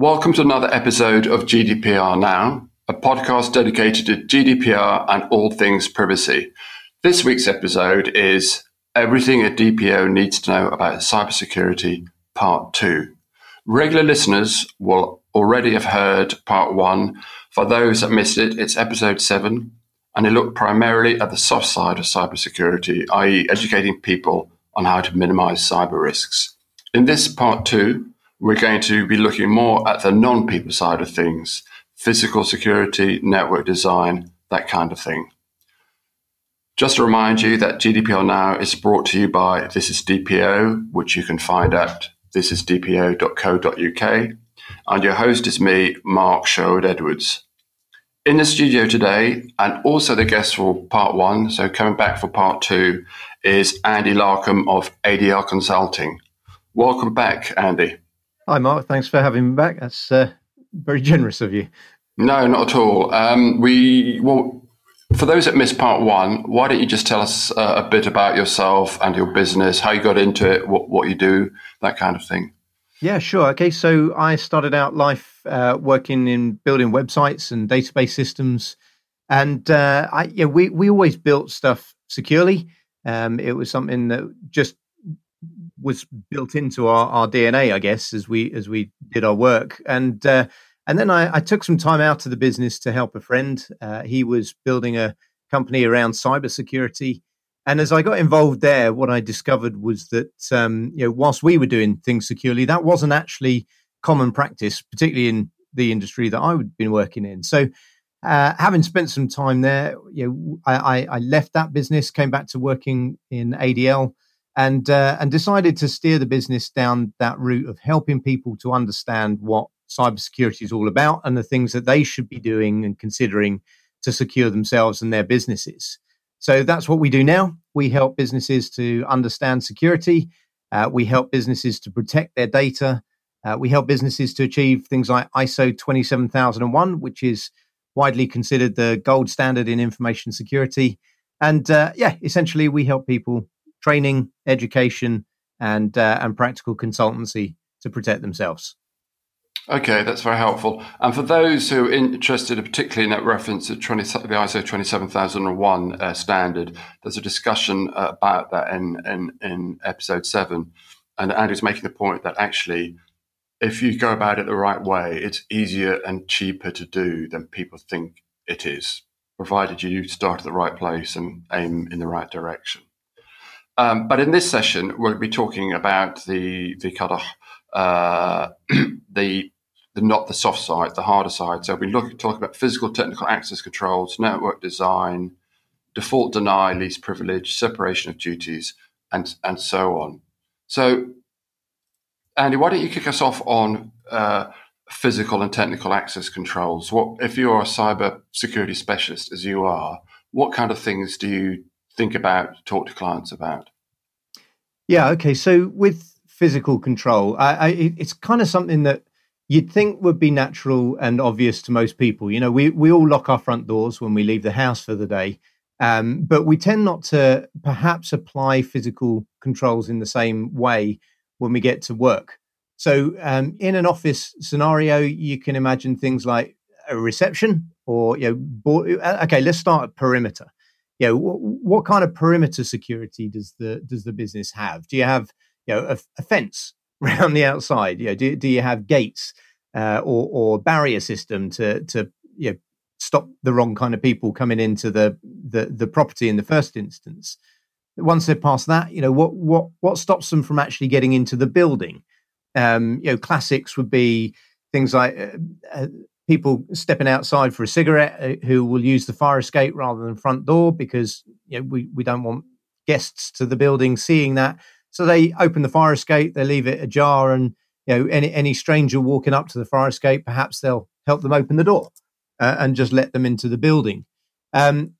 Welcome to another episode of GDPR Now, a podcast dedicated to GDPR and all things privacy. This week's episode is Everything a DPO Needs to Know About Cybersecurity, Part 2. Regular listeners will already have heard Part 1. For those that missed it, it's Episode 7, and it looked primarily at the soft side of cybersecurity, i.e., educating people on how to minimize cyber risks. In this Part 2, we're going to be looking more at the non people side of things physical security, network design, that kind of thing. Just to remind you that GDPR Now is brought to you by This is DPO, which you can find at thisisdpo.co.uk. And your host is me, Mark Sherwood Edwards. In the studio today, and also the guest for part one, so coming back for part two, is Andy Larkum of ADL Consulting. Welcome back, Andy. Hi, Mark. Thanks for having me back. That's uh, very generous of you. No, not at all. Um, we well, for those that missed part one, why don't you just tell us uh, a bit about yourself and your business, how you got into it, what, what you do, that kind of thing. Yeah, sure. Okay, so I started out life uh, working in building websites and database systems, and uh, I, yeah, we we always built stuff securely. Um, it was something that just was built into our, our DNA, I guess, as we as we did our work. And uh, and then I, I, took some time out of the business to help a friend. Uh, he was building a company around cybersecurity. And as I got involved there, what I discovered was that um, you know, whilst we were doing things securely, that wasn't actually common practice, particularly in the industry that I had been working in. So, uh, having spent some time there, you know, I, I, left that business, came back to working in ADL, and uh, and decided to steer the business down that route of helping people to understand what cybersecurity is all about and the things that they should be doing and considering to secure themselves and their businesses. So that's what we do now. We help businesses to understand security. Uh, we help businesses to protect their data. Uh, we help businesses to achieve things like ISO 27001, which is widely considered the gold standard in information security. And uh, yeah, essentially, we help people training, education, and uh, and practical consultancy to protect themselves. Okay, that's very helpful. And for those who are interested, particularly in that reference to 20, the ISO 27001 uh, standard, there's a discussion uh, about that in, in, in episode seven. And Andrew's making the point that actually, if you go about it the right way, it's easier and cheaper to do than people think it is, provided you start at the right place and aim in the right direction. Um, but in this session, we'll be talking about the the kind of uh, the the not the soft side, the harder side. So we'll be talking about physical technical access controls, network design, default deny, least privilege, separation of duties, and and so on. So, Andy, why don't you kick us off on uh, physical and technical access controls? What if you're a cyber security specialist, as you are? What kind of things do you think about, talk to clients about? Yeah, okay. So with physical control, I, I, it's kind of something that you'd think would be natural and obvious to most people. You know, we, we all lock our front doors when we leave the house for the day, um, but we tend not to perhaps apply physical controls in the same way when we get to work. So, um, in an office scenario, you can imagine things like a reception or, you know, board, uh, okay, let's start at perimeter you know, what, what kind of perimeter security does the does the business have? Do you have you know a, a fence around the outside? You know, do do you have gates uh, or or barrier system to to you know stop the wrong kind of people coming into the the the property in the first instance? Once they're past that, you know, what what what stops them from actually getting into the building? Um, you know, classics would be things like uh, uh, people stepping outside for a cigarette uh, who will use the fire escape rather than front door because you know, we, we don't want guests to the building seeing that. So they open the fire escape, they leave it ajar, and you know any any stranger walking up to the fire escape, perhaps they'll help them open the door uh, and just let them into the building. Um,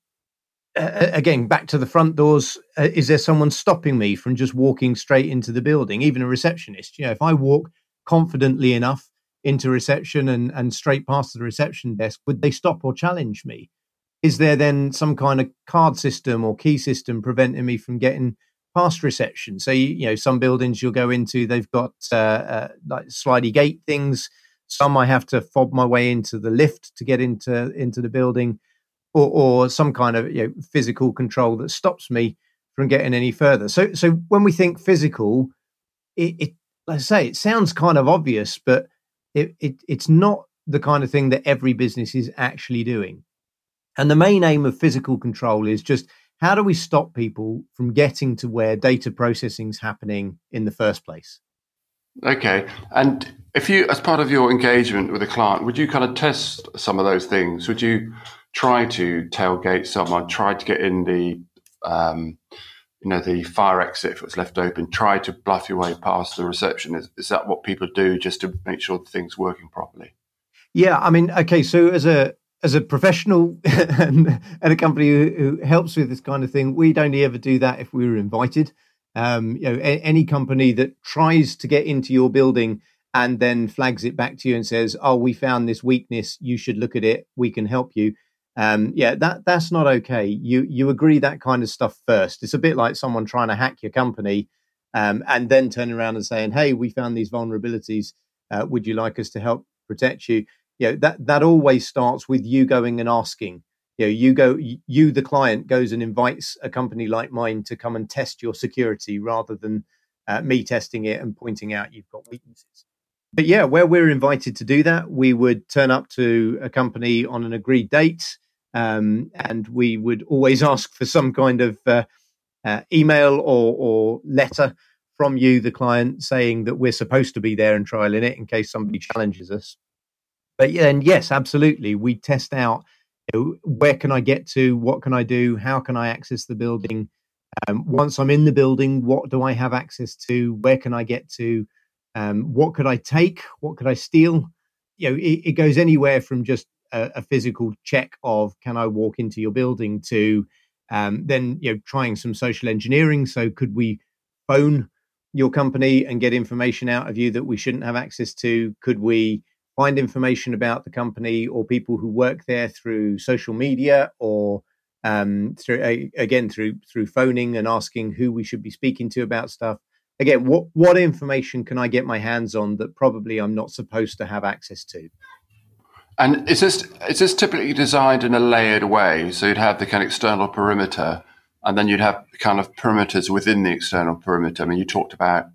uh, again, back to the front doors. Uh, is there someone stopping me from just walking straight into the building? Even a receptionist. You know, if I walk confidently enough into reception and, and straight past the reception desk, would they stop or challenge me? Is there then some kind of card system or key system preventing me from getting past reception? So, you, you know, some buildings you'll go into, they've got uh, uh, like slidey gate things. Some I have to fob my way into the lift to get into into the building, or, or some kind of you know, physical control that stops me from getting any further. So so when we think physical, it, it let's say it sounds kind of obvious, but it, it it's not the kind of thing that every business is actually doing. And the main aim of physical control is just how do we stop people from getting to where data processing is happening in the first place? Okay. And if you, as part of your engagement with a client, would you kind of test some of those things? Would you try to tailgate someone, try to get in the, um, you know, the fire exit if it was left open, try to bluff your way past the reception? Is, is that what people do just to make sure the thing's working properly? Yeah, I mean, okay, so as a as a professional and, and, a company who, who, helps with this kind of thing, we'd only ever do that if we were invited. Um, you know, a, any company that tries to get into your building and then flags it back to you and says, "Oh, we found this weakness. You should look at it. We can help you." Um, yeah, that that's not okay. You you agree that kind of stuff first. It's a bit like someone trying to hack your company um, and then turning around and saying, "Hey, we found these vulnerabilities. Uh, would you like us to help protect you?" you know that that always starts with you going and asking you know you go you the client goes and invites a company like mine to come and test your security rather than uh, me testing it and pointing out you've got weaknesses but yeah where we're invited to do that we would turn up to a company on an agreed date um, and we would always ask for some kind of uh, uh, email or, or letter from you the client saying that we're supposed to be there and trialing it in case somebody challenges us but and yes, absolutely. We test out you know, where can I get to, what can I do, how can I access the building. Um, once I'm in the building, what do I have access to? Where can I get to? Um, what could I take? What could I steal? You know, it, it goes anywhere from just a, a, physical check of can I walk into your building to um, then you know trying some social engineering. So could we phone your company and get information out of you that we shouldn't have access to? Could we find information about the company or people who work there through social media or um, through again through through phoning and asking who we should be speaking to about stuff. Again, what what information can I get my hands on that probably I'm not supposed to have access to? And is this is this typically designed in a layered way? So you'd have the kind of external perimeter, and then you'd have kind of perimeters within the external perimeter. I mean, you talked about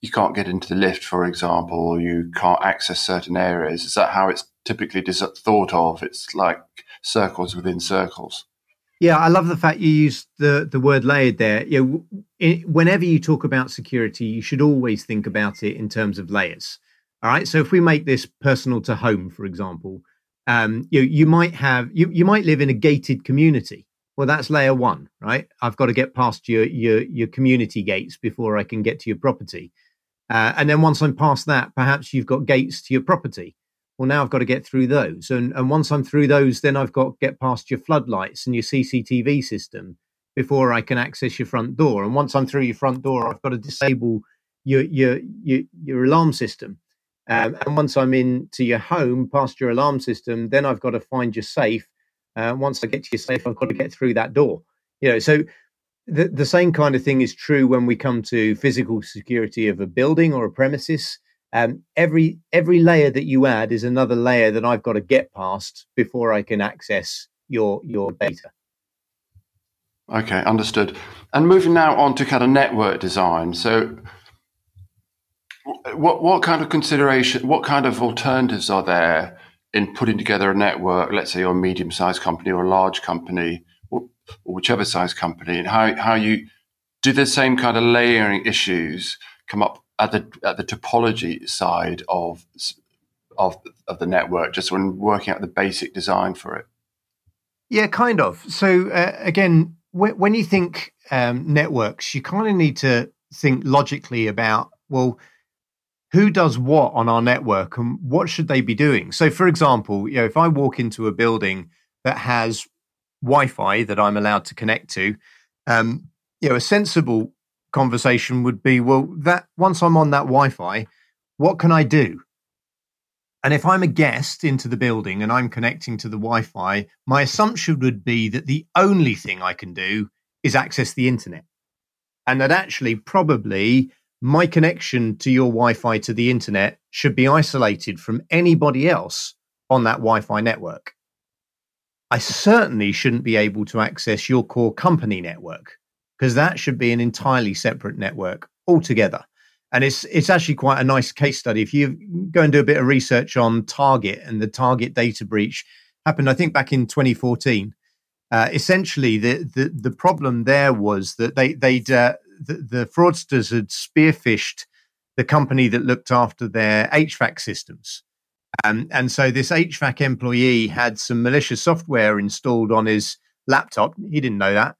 you can't get into the lift, for example, or you can't access certain areas. Is that how it's typically thought of? It's like circles within circles. Yeah, I love the fact you use the the word layered there. You know, whenever you talk about security, you should always think about it in terms of layers. All right. So if we make this personal to home, for example, um, you you might have you you might live in a gated community. Well, that's layer one, right? I've got to get past your your your community gates before I can get to your property. Uh, and then once I'm past that, perhaps you've got gates to your property. Well, now I've got to get through those. And, and once I'm through those, then I've got to get past your floodlights and your CCTV system before I can access your front door. And once I'm through your front door, I've got to disable your your your, your alarm system. Um, and once I'm into your home, past your alarm system, then I've got to find your safe. Uh, once I get to your safe, I've got to get through that door. You know, so the, the same kind of thing is true when we come to physical security of a building or a premises. Um, every every layer that you add is another layer that I've got to get past before I can access your your data. Okay, understood. And moving now on to kind of network design. So, what what kind of consideration, what kind of alternatives are there in putting together a network? Let's say you're a medium-sized company or a large company or whichever size company, and how, how you do the same kind of layering issues come up at the at the topology side of of of the network, just when working out the basic design for it. Yeah, kind of. So uh, again, w- when you think um, networks, you kind of need to think logically about well, who does what on our network and what should they be doing. So, for example, you know, if I walk into a building that has Wi-Fi that I'm allowed to connect to, um, you know, a sensible conversation would be, well, that once I'm on that Wi-Fi, what can I do? And if I'm a guest into the building and I'm connecting to the Wi-Fi, my assumption would be that the only thing I can do is access the internet, and that actually probably my connection to your Wi-Fi to the internet should be isolated from anybody else on that Wi-Fi network. I certainly shouldn't be able to access your core company network because that should be an entirely separate network altogether. And it's it's actually quite a nice case study. If you go and do a bit of research on Target and the Target data breach happened, I think back in 2014. Uh, essentially, the, the the problem there was that they they'd uh, the, fraudsters had spearphished the company that looked after their HVAC systems. Um, and so this HVAC employee had some malicious software installed on his laptop. He didn't know that.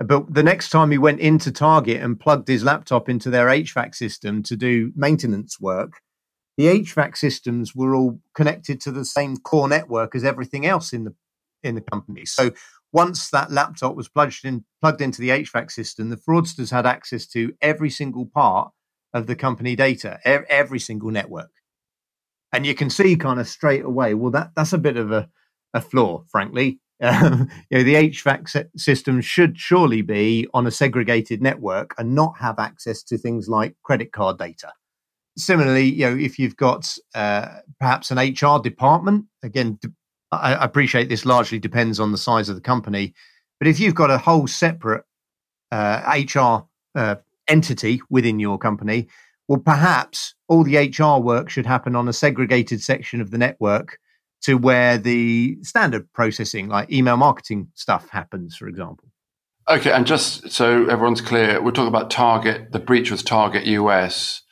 But the next time he went into Target and plugged his laptop into their HVAC system to do maintenance work, the HVAC systems were all connected to the same core network as everything else in the in the company. So once that laptop was plugged in plugged into the HVAC system, the fraudsters had access to every single part of the company data, every single network. And you can see kind of straight away, well, that that's a bit of a, a flaw, frankly. Um, you know, the HVAC system should surely be on a segregated network and not have access to things like credit card data. Similarly, you know, if you've got uh, perhaps an HR department, again, I, I appreciate this largely depends on the size of the company, but if you've got a whole separate uh, HR uh, entity within your company, well, perhaps all the HR work should happen on a segregated section of the network to where the standard processing, like email marketing stuff, happens, for example. Okay, and just so everyone's clear, we're talking about Target. The breach was Target US,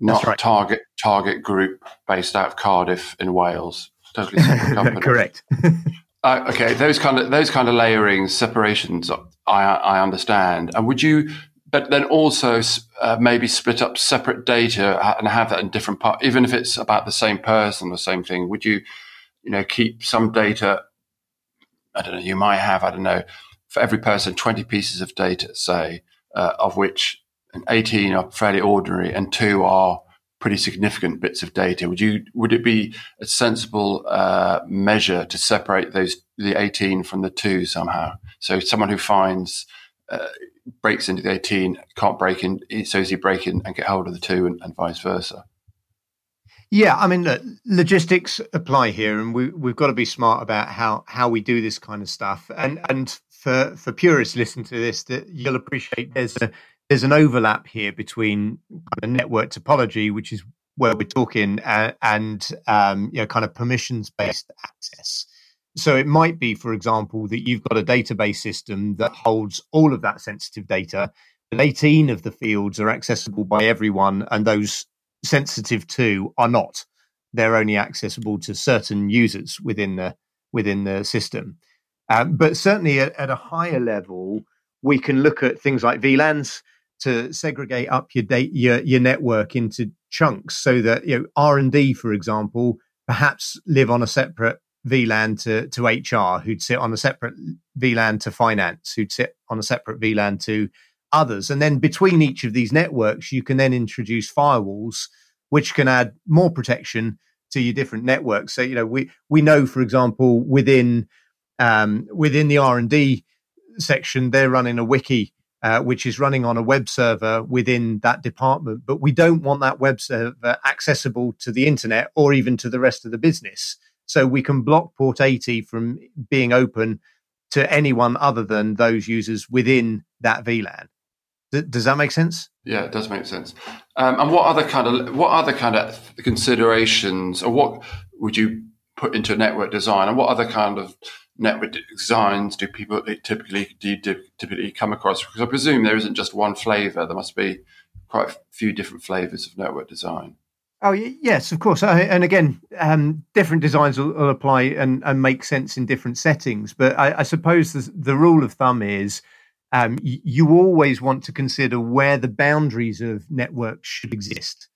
not right. Target Target Group, based out of Cardiff in Wales. Totally separate company. Correct. uh, okay, those kind of those kind of layerings, separations, I I understand. And would you but then also uh, maybe split up separate data and have that in different parts, even if it's about the same person, the same thing. Would you, you know, keep some data? I don't know. You might have, I don't know, for every person, twenty pieces of data, say, uh, of which eighteen are fairly ordinary and two are pretty significant bits of data. Would you? Would it be a sensible uh, measure to separate those the eighteen from the two somehow? So someone who finds uh, breaks into the 18 can't break in so easily break in and get hold of the two and, and vice versa yeah i mean look, logistics apply here and we, we've got to be smart about how how we do this kind of stuff and and for for purists listening to this that you'll appreciate there's a there's an overlap here between the network topology which is where we're talking uh, and um, you know kind of permissions based access so it might be, for example, that you've got a database system that holds all of that sensitive data, but 18 of the fields are accessible by everyone, and those sensitive two are not. They're only accessible to certain users within the within the system. Um, but certainly at, at, a higher level, we can look at things like VLANs to segregate up your data, your, your network into chunks, so that you know R and D, for example, perhaps live on a separate VLAN to, to HR, who'd sit on a separate VLAN to finance, who'd sit on a separate VLAN to others. And then between each of these networks, you can then introduce firewalls, which can add more protection to your different networks. So, you know, we, we know, for example, within, um, within the R&D section, they're running a wiki uh, which is running on a web server within that department. But we don't want that web server accessible to the internet or even to the rest of the business. So we can block port 80 from being open to anyone other than those users within that VLAN. Does that make sense? Yeah, it does make sense. Um, and what other kind of what other kind of considerations, or what would you put into a network design, and what other kind of network designs do people typically do typically come across? Because I presume there isn't just one flavor; there must be quite a few different flavors of network design. Oh yes, of course. And again, um, different designs will, will apply and, and, make sense in different settings. But I, I suppose the, the, rule of thumb is um, you always want to consider where the boundaries of networks should exist.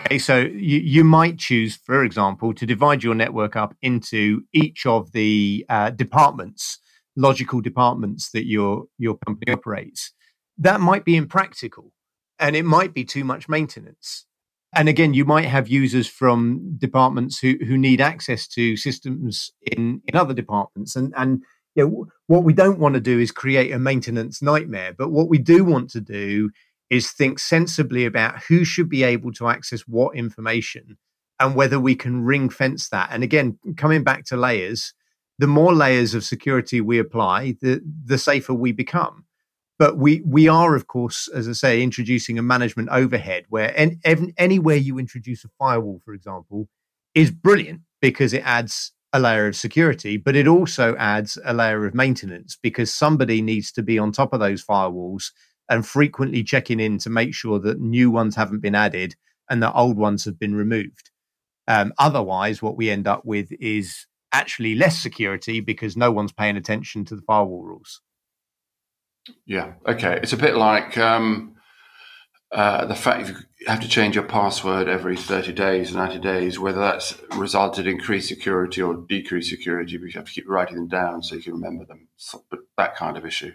Okay, so you, you might choose, for example, to divide your network up into each of the uh, departments, logical departments that your your company operates. That might be impractical, and it might be too much maintenance and again, you might have users from departments who, who need access to systems in, in other departments. And, and you know, what we don't want to do is create a maintenance nightmare. But what we do want to do is think sensibly about who should be able to access what information and whether we can ring fence that. And again, coming back to layers, the more layers of security we apply, the the safer we become. But we we are, of course, as I say, introducing a management overhead where en- anywhere you introduce a firewall, for example, is brilliant because it adds a layer of security, but it also adds a layer of maintenance because somebody needs to be on top of those firewalls and frequently checking in to make sure that new ones haven't been added and that old ones have been removed. Um, otherwise, what we end up with is actually less security because no one's paying attention to the firewall rules. Yeah. Okay. It's a bit like um, uh, the fact you have to change your password every 30 days, 90 days, whether that's resulted in increased security or decreased security, but you have to keep writing them down so you can remember them. So, but that kind of issue.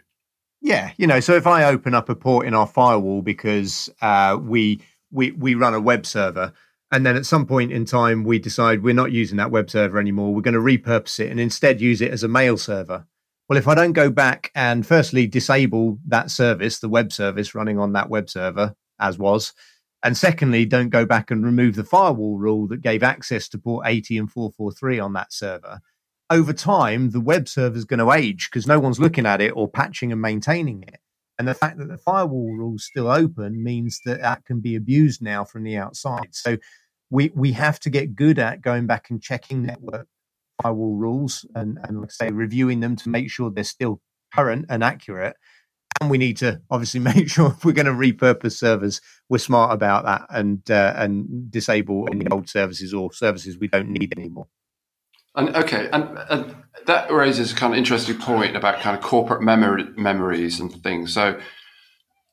Yeah. You know, so if I open up a port in our firewall because uh, we, we, we run a web server, and then at some point in time we decide we're not using that web server anymore we're going to repurpose it and instead use it as a mail server well if i don't go back and firstly disable that service the web service running on that web server as was and secondly don't go back and remove the firewall rule that gave access to port 80 and 443 on that server over time the web server is going to age because no one's looking at it or patching and maintaining it and the fact that the firewall rule's still open means that that can be abused now from the outside so we we have to get good at going back and checking network firewall rules and and like I say reviewing them to make sure they're still current and accurate. And we need to obviously make sure if we're going to repurpose servers, we're smart about that and uh, and disable any old services or services we don't need anymore. And okay, and, and, that raises a kind of interesting point about kind of corporate memory, memories and things. So,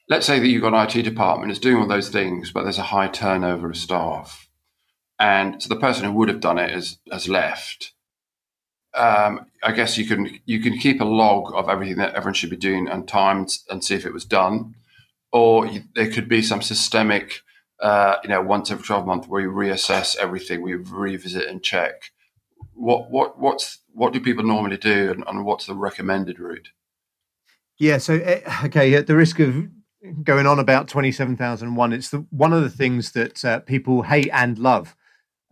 let's say that you've got an IT department that's doing all those things, but there's a high turnover of staff and so the person who would have done it has has left. Um, I guess you can you can keep a log of everything that everyone should be doing and timed and see if it was done, or you, there could be some systemic, uh, you know, once every twelve months where you reassess everything, we revisit and check. What what what's what do people normally do, and, and what's the recommended route? Yeah, so eh, okay, at the risk of going on about twenty seven thousand one, it's the one of the things that uh, people hate and love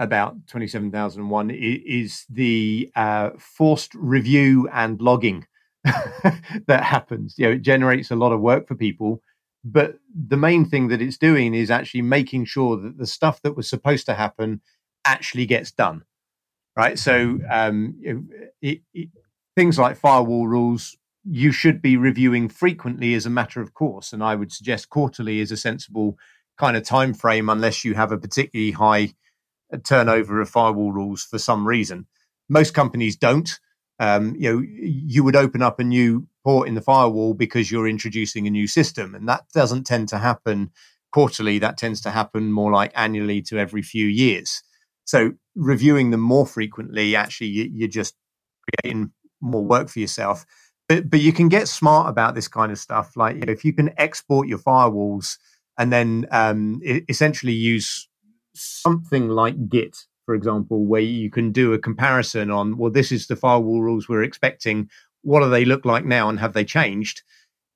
about 27001 is the uh, forced review and logging that happens. You know, it generates a lot of work for people, but the main thing that it's doing is actually making sure that the stuff that was supposed to happen actually gets done. Right. So um, it, it, things like firewall rules, you should be reviewing frequently as a matter of course, and I would suggest quarterly is a sensible kind of time frame, unless you have a particularly high turnover of firewall rules for some reason. Most companies don't. Um, you know, you would open up a new port in the firewall because you're introducing a new system, and that doesn't tend to happen quarterly. That tends to happen more like annually to every few years. So reviewing them more frequently, actually, you're just creating more work for yourself. But but you can get smart about this kind of stuff. Like you know, if you can export your firewalls and then um, essentially use something like Git, for example, where you can do a comparison on, well, this is the firewall rules we're expecting. What do they look like now and have they changed?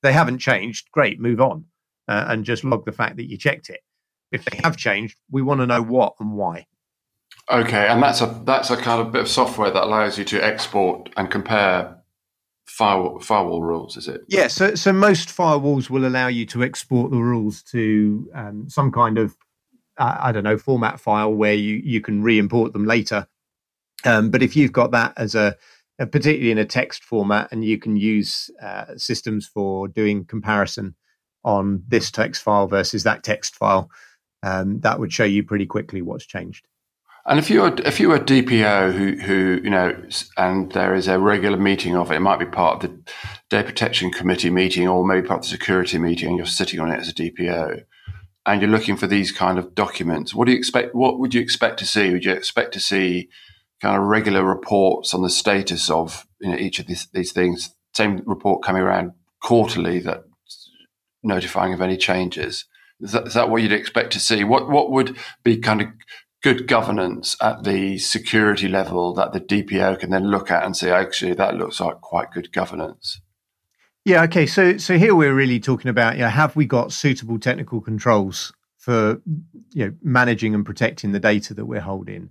They haven't changed. Great, move on uh, and just log the fact that you checked it. If they have changed, we want to know what and why. Okay, and that's a that's a kind of bit of software that allows you to export and compare firewall, firewall rules, is it? Yeah, so so most firewalls will allow you to export the rules to um, some kind of I don't know, format file where you, you can re-import them later. Um, but if you've got that as a, a, particularly in a text format, and you can use uh, systems for doing comparison on this text file versus that text file, um, that would show you pretty quickly what's changed. And if you're if you're a DPO who who you know, and there is a regular meeting of it, it might be part of the data protection committee meeting, or maybe part of the security meeting, and you're sitting on it as a DPO and you're looking for these kind of documents, what do you expect? What would you expect to see? Would you expect to see kind of regular reports on the status of you know, each of these, these things? Same report coming around quarterly that notifying of any changes. Is that, is that what you'd expect to see? What what would be kind of good governance at the security level that the DPO can then look at and say, actually, that looks like quite good governance? Yeah. Okay. So so here we're really talking about, you know, have we got suitable technical controls for you know managing and protecting the data that we're holding?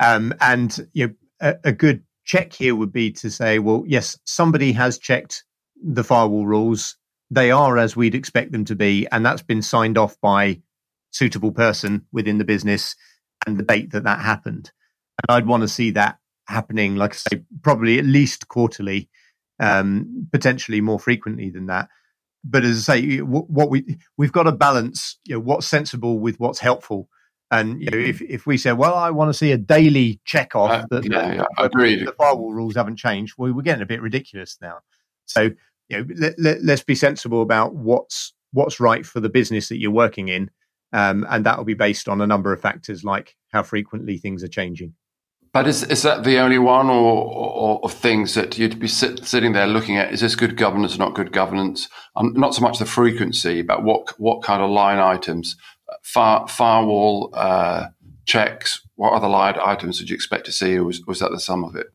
Um, and you know, a, a good check here would be to say, well, yes, somebody has checked the firewall rules. They are as we'd expect them to be, and that's been signed off by suitable person within the business and the date that that happened. And I'd want to see that happening, like I say, probably at least quarterly, um, potentially more frequently than that. But as I say, what we we've got to balance, you know, what's sensible with what's helpful. And you know, if if we say, well, I want to see a daily check off uh, that, yeah, yeah, agreed. the firewall rules haven't changed, well, we're getting a bit ridiculous now. So you know, let, let, let's be sensible about what's what's right for the business that you're working in, um, and that will be based on a number of factors like how frequently things are changing. But is is that the only one, or, or, or things that you'd be sit, sitting there looking at? Is this good governance, or not good governance? Um, not so much the frequency, but what what kind of line items, Fire, firewall uh, checks. What other line items did you expect to see, or was, was that the sum of it?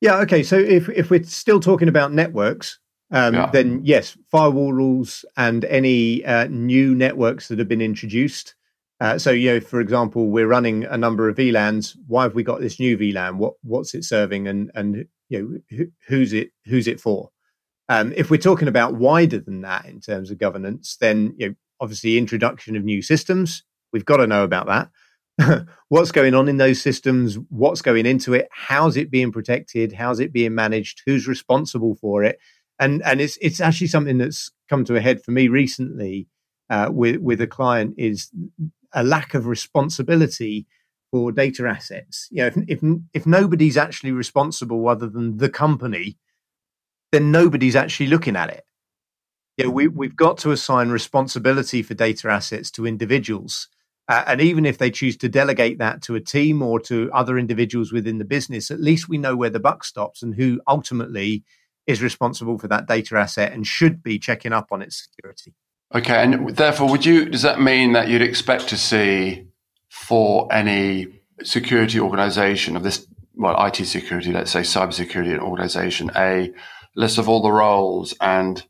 Yeah. Okay. So if if we're still talking about networks, um, yeah. then yes, firewall rules and any uh, new networks that have been introduced uh, so, you know, for example, we're running a number of VLANs. Why have we got this new VLAN? What what's it serving, and and you know, who's it who's it for? Um, if we're talking about wider than that in terms of governance, then you know, obviously introduction of new systems. We've got to know about that. what's going on in those systems? What's going into it? How's it being protected? How's it being managed? Who's responsible for it? And and it's it's actually something that's come to a head for me recently uh, with with a client is a lack of responsibility for data assets. You know, if, if if nobody's actually responsible other than the company, then nobody's actually looking at it. You know, we we've got to assign responsibility for data assets to individuals. Uh, and even if they choose to delegate that to a team or to other individuals within the business, at least we know where the buck stops and who ultimately is responsible for that data asset and should be checking up on its security. Okay, and therefore, would you? Does that mean that you'd expect to see for any security organization of this, well, IT security, let's say cybersecurity organization, a list of all the roles and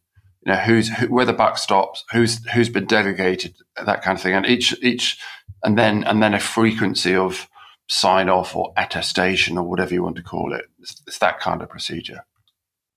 you know who's who, where the buck stops, who's who's been delegated, that kind of thing, and each each, and then and then a frequency of sign off or attestation or whatever you want to call it. It's, it's that kind of procedure.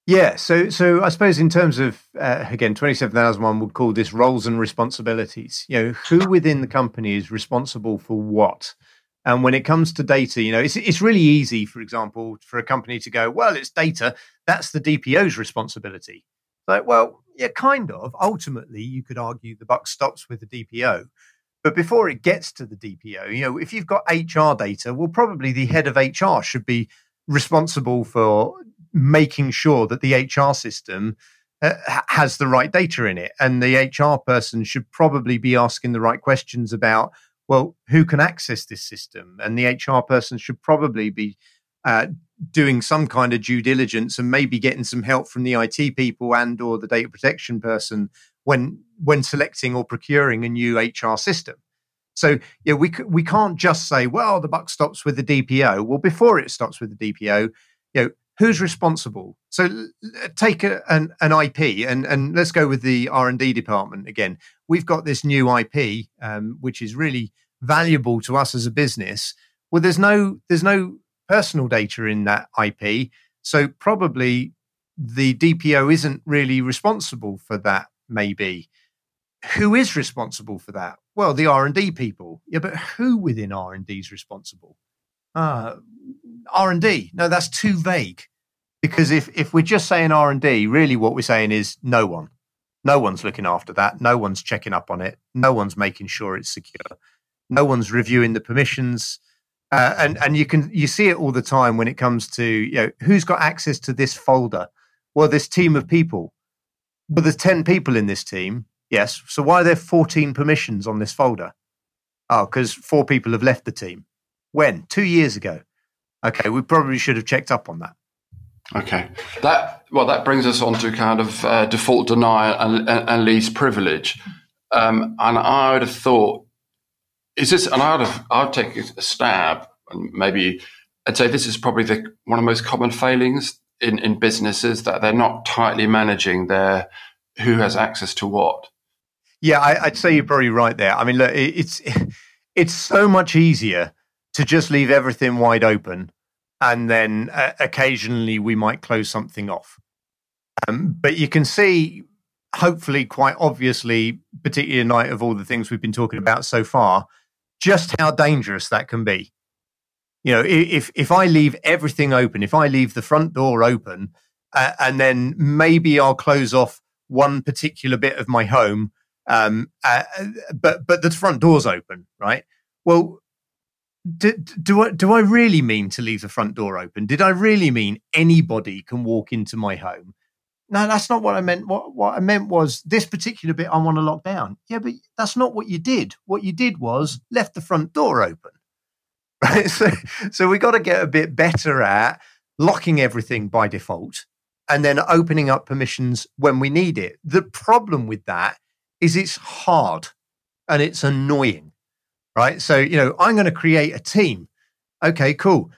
Yeah, so so I suppose in terms of uh, again twenty seven thousand one would call this roles and responsibilities. You know, who within the company is responsible for what, and when it comes to data, you know, it's it's really easy, for example, for a company to go, well, it's data, that's the DPO's responsibility. Like, well, yeah, kind of. Ultimately, you could argue the buck stops with the DPO. But before it gets to the DPO, you know, if you've got HR data, well, probably the head of HR should be responsible for making sure that the HR system uh, has the right data in it. And the HR person should probably be asking the right questions about, well, who can access this system? And the HR person should probably be uh, doing some kind of due diligence and maybe getting some help from the IT people and or the data protection person when when selecting or procuring a new HR system. So yeah, we we can't just say, well, the buck stops with the DPO. Well, before it stops with the DPO, you know, who's responsible? So take a, an, an IP and, and let's go with the R and D department again. We've got this new IP, um, which is really valuable to us as a business. Well, there's no there's no personal data in that IP, so probably the DPO isn't really responsible for that. Maybe who is responsible for that? Well, the R and D people. Yeah, but who within R and D is responsible? Uh, R and D. No, that's too vague. Because if if we're just saying R and D, really what we're saying is no one, no one's looking after that. No one's checking up on it. No one's making sure it's secure. No one's reviewing the permissions. Uh, and and you can you see it all the time when it comes to you know who's got access to this folder. Well, this team of people. But there's ten people in this team. Yes. So why are there 14 permissions on this folder? Oh, because four people have left the team. When? Two years ago. Okay, we probably should have checked up on that. Okay, that well, that brings us on to kind of uh, default denial and, and, and least privilege. Um, and I would have thought, is this? And I would have, I'd take a stab, and maybe I'd say this is probably the one of the most common failings in, in businesses that they're not tightly managing their who has access to what. Yeah, I, would say you're probably right there. I mean, look, it's it's so much easier to just leave everything wide open, and then uh, occasionally we might close something off. Um, but you can see, hopefully, quite obviously, particularly in light of all the things we've been talking about so far, just how dangerous that can be. You know, if if I leave everything open, if I leave the front door open, uh, and then maybe I'll close off one particular bit of my home, um, uh, but but the front door's open, right? Well, do, do I do I really mean to leave the front door open? Did I really mean anybody can walk into my home? No, that's not what I meant. What what I meant was this particular bit I want to lock down. Yeah, but that's not what you did. What you did was left the front door open. Right? So, so we got to get a bit better at locking everything by default and then opening up permissions when we need it. The problem with that is it's hard and it's annoying, right? So, you know, I'm going to create a team. Okay, cool.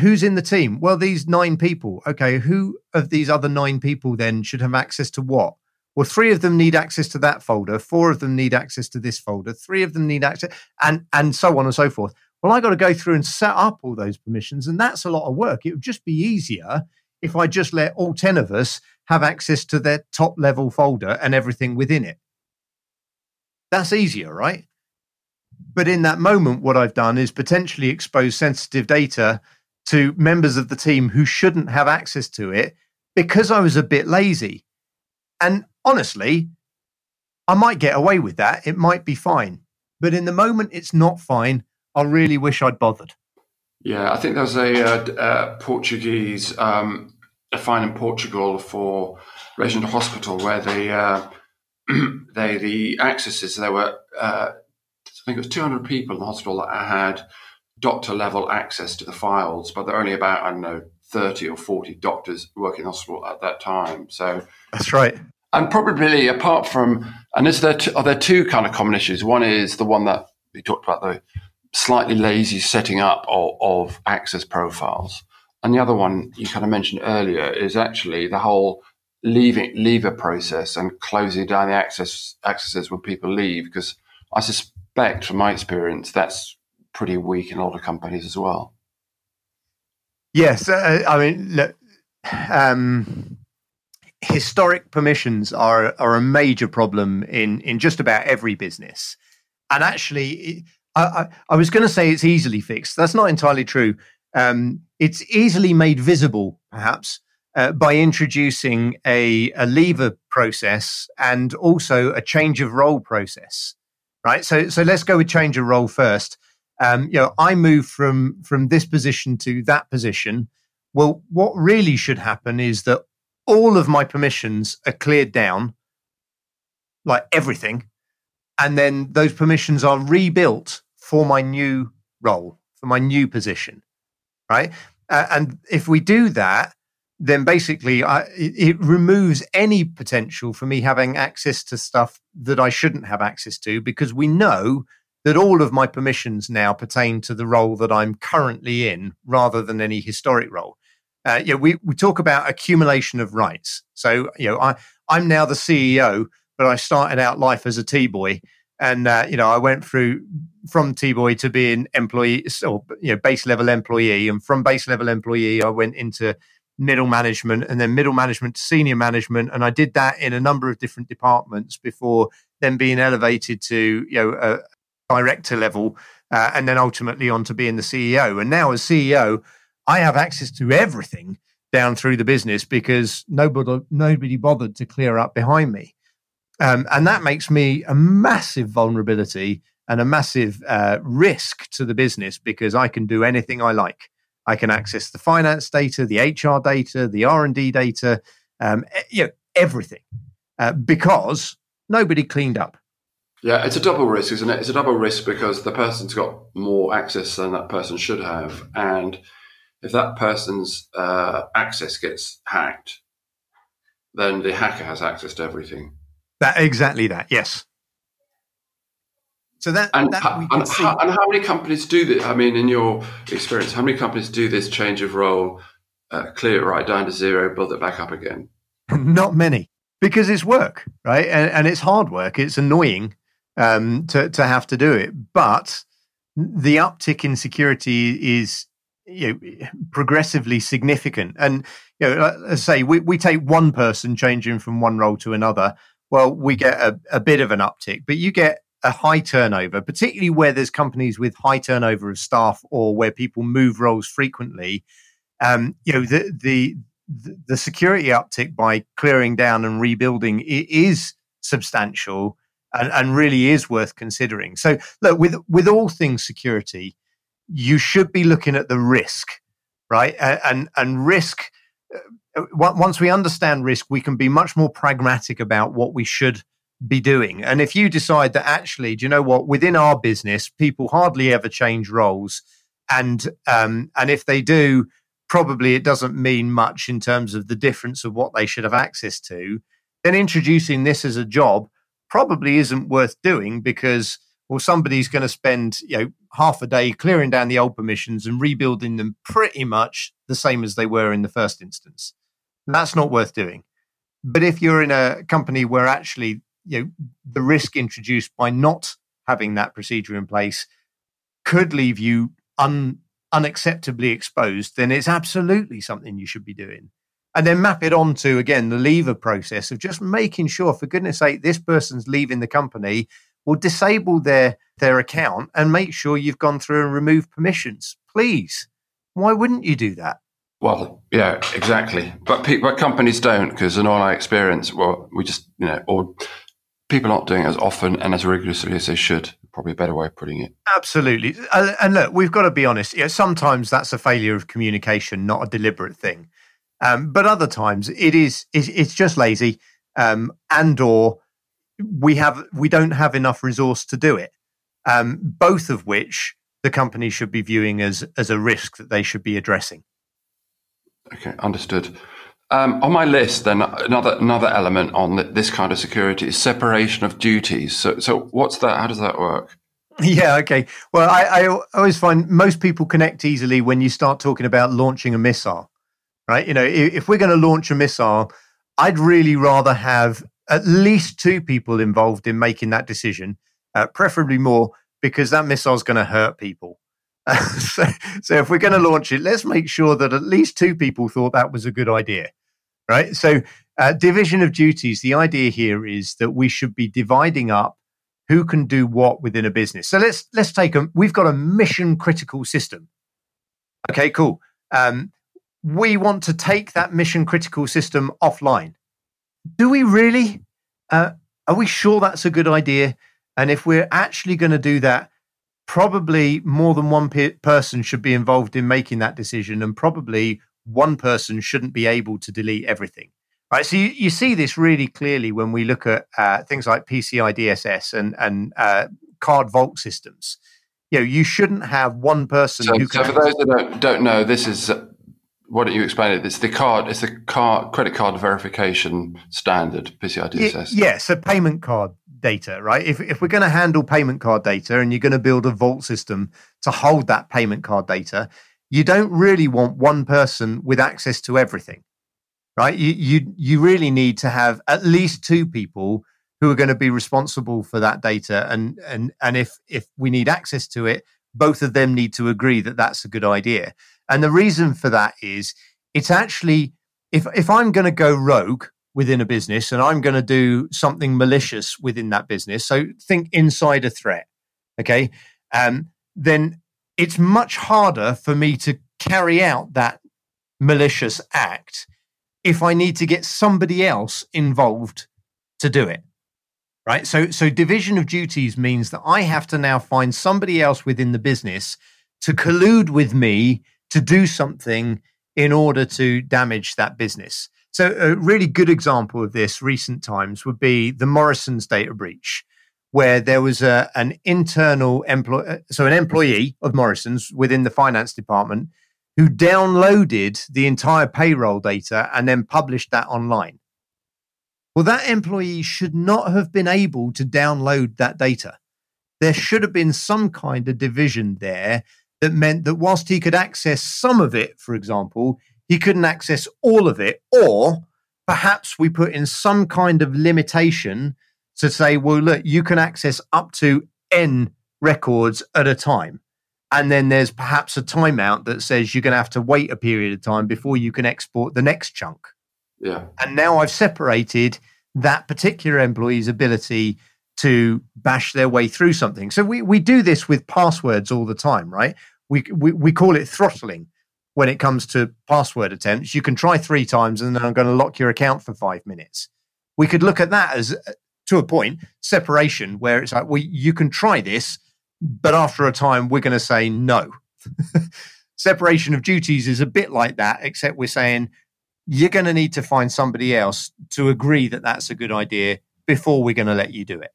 Who's in the team? Well, these nine people. Okay, who of these other nine people then should have access to what? Well, three of them need access to that folder, four of them need access to this folder, three of them need access, and and so on and so forth. Well, I got to go through and set up all those permissions, and that's a lot of work. It would just be easier if I just let all 10 of us have access to their top level folder and everything within it. That's easier, right? But in that moment, what I've done is potentially expose sensitive data to members of the team who shouldn't have access to it because I was a bit lazy. And honestly, I might get away with that. It might be fine. But in the moment, it's not fine. I really wish I'd bothered. Yeah, I think there was a, uh, uh, Portuguese, um, a fine in Portugal for to hospital where the uh, they the accesses there were uh, I think it was 200 people in the hospital that had doctor level access to the files, but there are only about I don't know 30 or 40 doctors working in the hospital at that time. So that's right. And probably apart from, and is there two, are there two kind of common issues? One is the one that we talked about the slightly lazy setting up of, of access profiles. And the other one you kind of mentioned earlier is actually the whole leaving leaver process and closing down the access accesses when people leave. Because I suspect, from my experience, that's pretty weak in a lot of companies as well. Yes, uh, I mean, look, um, historic permissions are are a major problem in in just about every business, and actually, I, I, was going to say it's easily fixed. That's not entirely true. Um, it's easily made visible, perhaps, uh, by introducing a, a leaver process and also a change of role process. Right. So, so let's go with change of role first. Um, you know, I move from from this position to that position. Well, what really should happen is that all of my permissions are cleared down, like everything, and then those permissions are rebuilt for my new role, for my new position, right? Uh, and if we do that, then basically I, it, removes any potential for me having access to stuff that I shouldn't have access to because we know that all of my permissions now pertain to the role that I'm currently in rather than any historic role. Uh, you know, we, we talk about accumulation of rights. So, you know, I, I'm now the CEO, but I started out life as a T boy and uh, you know I went through from T boy to being employee or you know base level employee, and from base level employee I went into middle management and then middle management to senior management, and I did that in a number of different departments before then being elevated to you know a director level, uh, and then ultimately on to being the CEO. And now as CEO, I have access to everything down through the business because nobody nobody bothered to clear up behind me. Um, and that makes me a massive vulnerability and a massive uh, risk to the business because I can do anything I like. I can access the finance data, the HR data, the R and D data, um, you know, everything, uh, because nobody cleaned up. Yeah, it's a double risk, isn't it? It's a double risk because the person's got more access than that person should have, and if that person's uh, access gets hacked, then the hacker has access to everything. That exactly that. Yes. So that, and, that and, how, and, how, many companies do this? I mean, in your experience, how many companies do this change of role uh, clear it right down to zero, build it back up again? Not many, because it's work, right? And, and it's hard work. It's annoying um, to to have to do it, but the uptick in security is you know, progressively significant. And you know, let's say we, we take one person changing from one role to another. Well, we get a, a bit of an uptick, but you get a high turnover, particularly where there's companies with high turnover of staff or where people move roles frequently. Um, you know, the, the the security uptick by clearing down and rebuilding is substantial and, and really is worth considering. So, look, with with all things security, you should be looking at the risk, right? And and risk. Uh, once we understand risk, we can be much more pragmatic about what we should be doing. And if you decide that actually, do you know what? Within our business, people hardly ever change roles, and um, and if they do, probably it doesn't mean much in terms of the difference of what they should have access to. Then introducing this as a job probably isn't worth doing because well somebody's going to spend you know half a day clearing down the old permissions and rebuilding them pretty much the same as they were in the first instance that's not worth doing but if you're in a company where actually you know the risk introduced by not having that procedure in place could leave you un, unacceptably exposed then it's absolutely something you should be doing. And then map it onto again the leaver process of just making sure for goodness sake this person's leaving the company will disable their their account and make sure you've gone through and removed permissions. Please why wouldn't you do that? Well yeah exactly. But pe- but companies don't because in all our experience well we just you know or people aren't doing it as often and as rigorously as they should probably a better way of putting it absolutely and look we've got to be honest you know, sometimes that's a failure of communication not a deliberate thing um, but other times it is it's, it's just lazy, um, and or we have we don't have enough resource to do it. Um, both of which the company should be viewing as as a risk that they should be addressing. Okay, understood. Um, on my list, then another another element on this kind of security is separation of duties. So, so what's that? How does that work? Yeah, okay. Well, I, I always find most people connect easily when you start talking about launching a missile right? You know, if, if we're going to launch a missile, I'd really rather have at least two people involved in making that decision, uh, preferably more, because that missile is going to hurt people. so, so if we're going to launch it, let's make sure that at least two people thought that was a good idea, right? So, uh, division of duties. The idea here is that we should be dividing up who can do what within a business. So let's let's take a. We've got a mission critical system. Okay, cool. Um, we want to take that mission critical system offline. Do we really? Uh, are we sure that's a good idea? And if we're actually going to do that, probably more than one pe- person should be involved in making that decision, and probably one person shouldn't be able to delete everything. Right. So you, you see this really clearly when we look at uh, things like PCI DSS and and uh, card vault systems. You know, you shouldn't have one person so, who. So for those that don't, don't know, this is why don't you explain it? It's the card. It's the card credit card verification standard PCI DSS. Yeah, so payment card data, right? If if we're going to handle payment card data and you're going to build a vault system to hold that payment card data, you don't really want one person with access to everything, right? You you you really need to have at least two people who are going to be responsible for that data, and and and if if we need access to it, both of them need to agree that that's a good idea. And the reason for that is it's actually if if I'm going to go rogue within a business and I'm going to do something malicious within that business, so think insider threat, okay, um, then it's much harder for me to carry out that malicious act if I need to get somebody else involved to do it. Right. So, so division of duties means that I have to now find somebody else within the business to collude with me to do something in order to damage that business. So, a really good example of this recent times would be the Morrison's data breach, where there was a, an internal employee, uh, so an employee of Morrison's within the finance department who downloaded the entire payroll data and then published that online. Well, that employee should not have been able to download that data. There should have been some kind of division there that meant that whilst he could access some of it, for example, he couldn't access all of it, or perhaps we put in some kind of limitation to say, well, look, you can access up to N records at a time. And then there's perhaps a timeout that says you're going to have to wait a period of time before you can export the next chunk. Yeah. And now I've separated that particular employee's ability to bash their way through something. So we, we do this with passwords all the time, right? We, we, we call it throttling when it comes to password attempts. You can try three times and then I'm going to lock your account for five minutes. We could look at that as, uh, to a point, separation, where it's like, well, you can try this, but after a time, we're going to say no. separation of duties is a bit like that, except we're saying you're going to need to find somebody else to agree that that's a good idea before we're going to let you do it.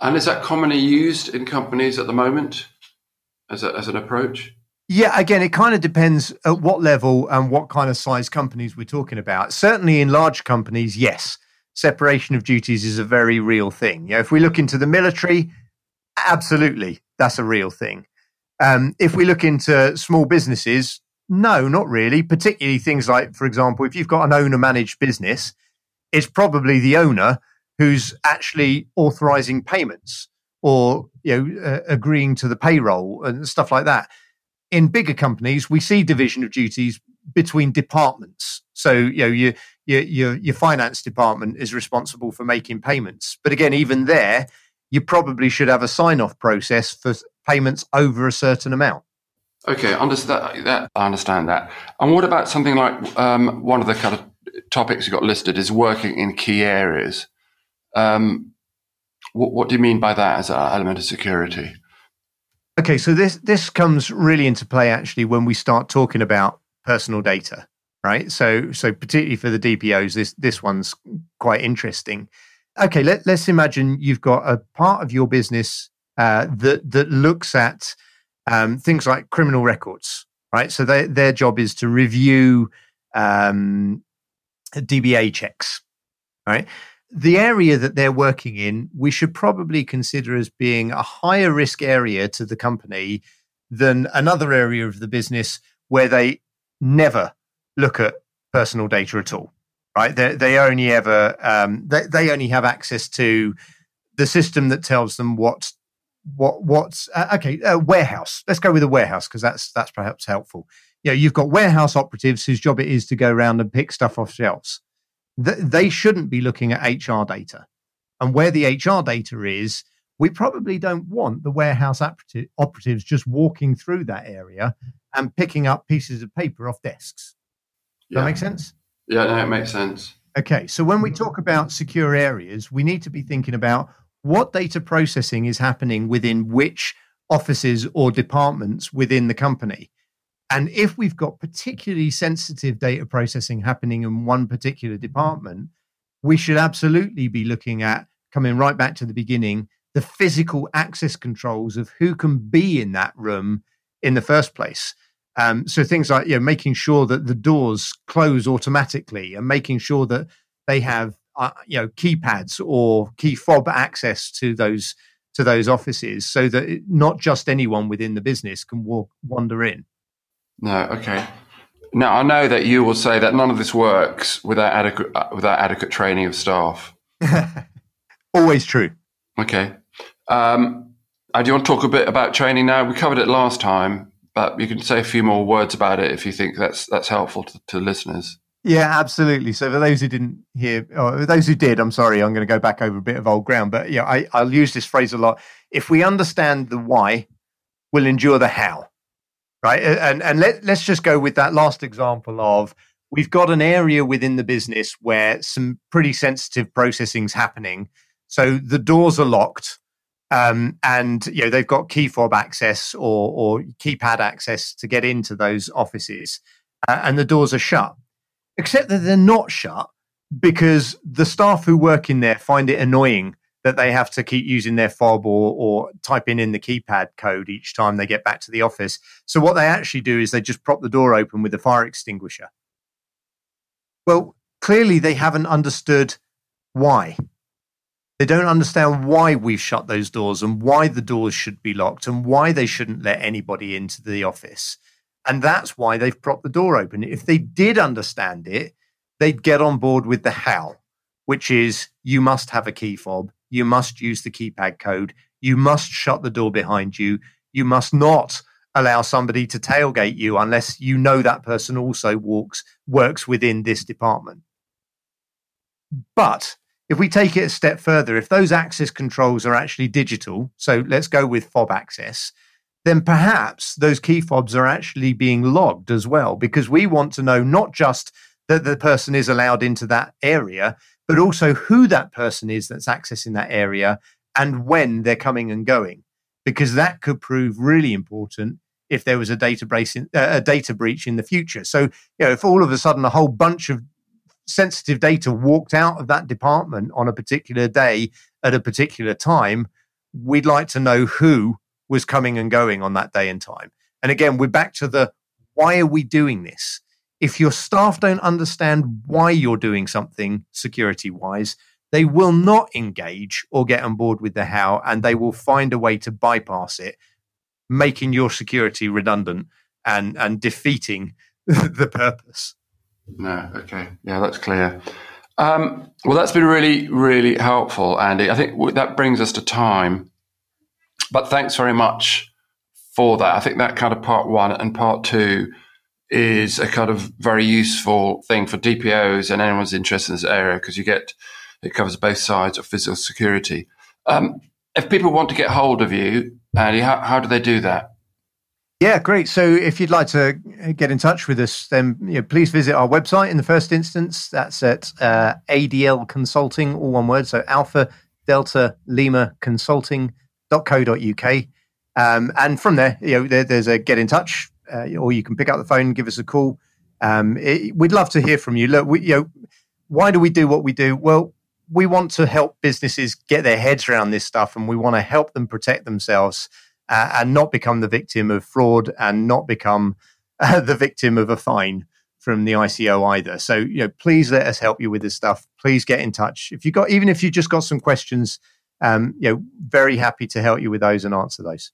And is that commonly used in companies at the moment as, a, as an approach? Yeah, again, it kind of depends at what level and what kind of size companies we're talking about. Certainly in large companies, yes, separation of duties is a very real thing. You know, if we look into the military, absolutely, that's a real thing. Um, if we look into small businesses, no, not really. Particularly things like, for example, if you've got an owner managed business, it's probably the owner who's actually authorizing payments or you know uh, agreeing to the payroll and stuff like that. In bigger companies, we see division of duties between departments. So you know your your your, finance department is responsible for making payments, but again, even there, you probably should have a sign off process for payments over a certain amount. Okay, understand that. I understand that. And what about something like um, one of the kind of topics you got listed is working in key areas. Um, what, what do you mean by that as an element of security? Okay, so this this comes really into play actually when we start talking about personal data, right? So so particularly for the DPOs, this this one's quite interesting. Okay, let, let's imagine you've got a part of your business uh, that that looks at um, things like criminal records, right? So they, their job is to review um, DBS checks, right? The area that they're working in, we should probably consider as being a higher risk area to the company than another area of the business where they never look at personal data at all, right? They, they only ever um, they, they only have access to the system that tells them what what what's uh, okay warehouse. Let's go with a warehouse because that's that's perhaps helpful you know, you've got warehouse operatives whose job it is to go around and pick stuff off shelves. Th- they shouldn't be looking at HR data. And where the HR data is, we probably don't want the warehouse operative, operatives just walking through that area and picking up pieces of paper off desks. Does yeah. that make sense? Yeah, no, it makes sense. Okay, so when we talk about secure areas, we need to be thinking about what data processing is happening within which offices or departments within the company. And if we've got particularly sensitive data processing happening in one particular department, we should absolutely be looking at coming right back to the beginning the physical access controls of who can be in that room in the first place. Um, so things like you know, making sure that the doors close automatically and making sure that they have uh, you know keypads or key fob access to those to those offices, so that not just anyone within the business can walk wander in. No, okay. Now I know that you will say that none of this works without adequate uh, without adequate training of staff. Always true. Okay. Um, uh, do you want to talk a bit about training now? We covered it last time, but you can say a few more words about it if you think that's that's helpful to, to listeners. Yeah, absolutely. So for those who didn't hear, or those who did, I'm sorry, I'm going to go back over a bit of old ground. But yeah, I, I'll use this phrase a lot. If we understand the why, we'll endure the how right? And and let let's just go with that last example of we've got an area within the business where some pretty sensitive processing's happening. So the doors are locked, um, and you know they've got key fob access or or keypad access to get into those offices, uh, and the doors are shut. Except that they're not shut because the staff who work in there find it annoying that they have to keep using their fob or, or typing in the keypad code each time they get back to the office. So what they actually do is they just prop the door open with a fire extinguisher. Well, clearly they haven't understood why. They don't understand why we've shut those doors and why the doors should be locked and why they shouldn't let anybody into the office. And that's why they've propped the door open. If they did understand it, they'd get on board with the how, which is you must have a key fob, you must use the keypad code, you must shut the door behind you, you must not allow somebody to tailgate you unless you know that person also walks works within this department. But if we take it a step further, if those access controls are actually digital, so let's go with fob access, then perhaps those key fobs are actually being logged as well, because we want to know not just that the person is allowed into that area, but also who that person is that's accessing that area and when they're coming and going, because that could prove really important if there was a data breach in, uh, a data breach in the future. So, you know, if all of a sudden a whole bunch of sensitive data walked out of that department on a particular day at a particular time, we'd like to know who was coming and going on that day and time. And again, we're back to the why are we doing this? If your staff don't understand why you're doing something security wise, they will not engage or get on board with the how, and they will find a way to bypass it, making your security redundant and, and defeating the purpose. No, okay. Yeah, that's clear. Um, well, that's been really, really helpful, Andy. I think that brings us to time. But thanks very much for that. I think that kind of part one and part two is a kind of very useful thing for DPOs and anyone's interested in this area because you get it covers both sides of physical security. Um, if people want to get hold of you, Andy, how, how do they do that? Yeah, great. So if you'd like to get in touch with us, then you know, please visit our website in the first instance. That's at uh, ADL Consulting, all one word. So Alpha Delta Lima Consulting.co.uk. Um, and from there, you know, there, there's a get in touch, uh, or you can pick up the phone, give us a call. Um, it, we'd love to hear from you. Look, we, you know, why do we do what we do? Well, we want to help businesses get their heads around this stuff, and we want to help them protect themselves uh, and not become the victim of fraud and not become uh, the victim of a fine from the ICO either. So, you know, please let us help you with this stuff. Please get in touch. If you got, even if you just got some questions, um, you know, very happy to help you with those and answer those.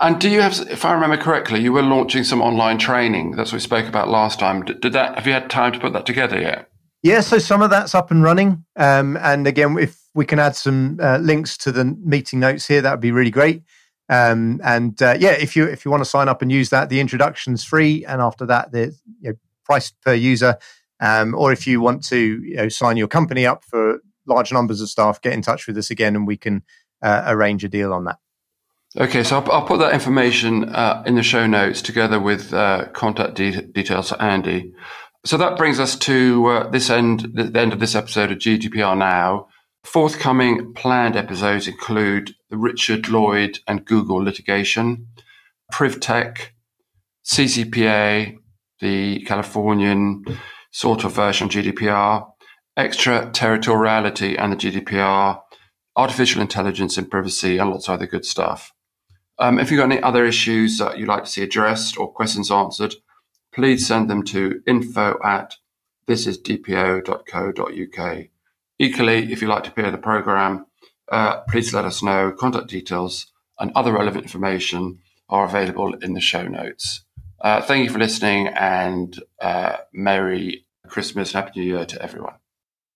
And do you have, if I remember correctly, you were launching some online training. That's what we spoke about last time. Did that? Have you had time to put that together yet? Yeah, so some of that's up and running. Um, and again, if we can add some uh, links to the meeting notes here, that would be really great. Um, and uh, yeah, if you if you want to sign up and use that, the introduction's free, and after that, the you know, price per user. Um, or if you want to you know, sign your company up for large numbers of staff, get in touch with us again, and we can uh, arrange a deal on that. Okay, so I'll, I'll put that information uh, in the show notes together with uh, contact de- details for Andy. So that brings us to uh, this end, the end of this episode of GDPR Now. Forthcoming planned episodes include the Richard Lloyd and Google litigation, PrivTech, CCPA, the Californian sort of version of GDPR, extraterritoriality and the GDPR, artificial intelligence and privacy, and lots of other good stuff. Um, if you've got any other issues that you'd like to see addressed or questions answered, please send them to info at thisisdpo.co.uk. Equally, if you'd like to appear in the programme, uh, please let us know. Contact details and other relevant information are available in the show notes. Uh, thank you for listening and uh, Merry Christmas and Happy New Year to everyone.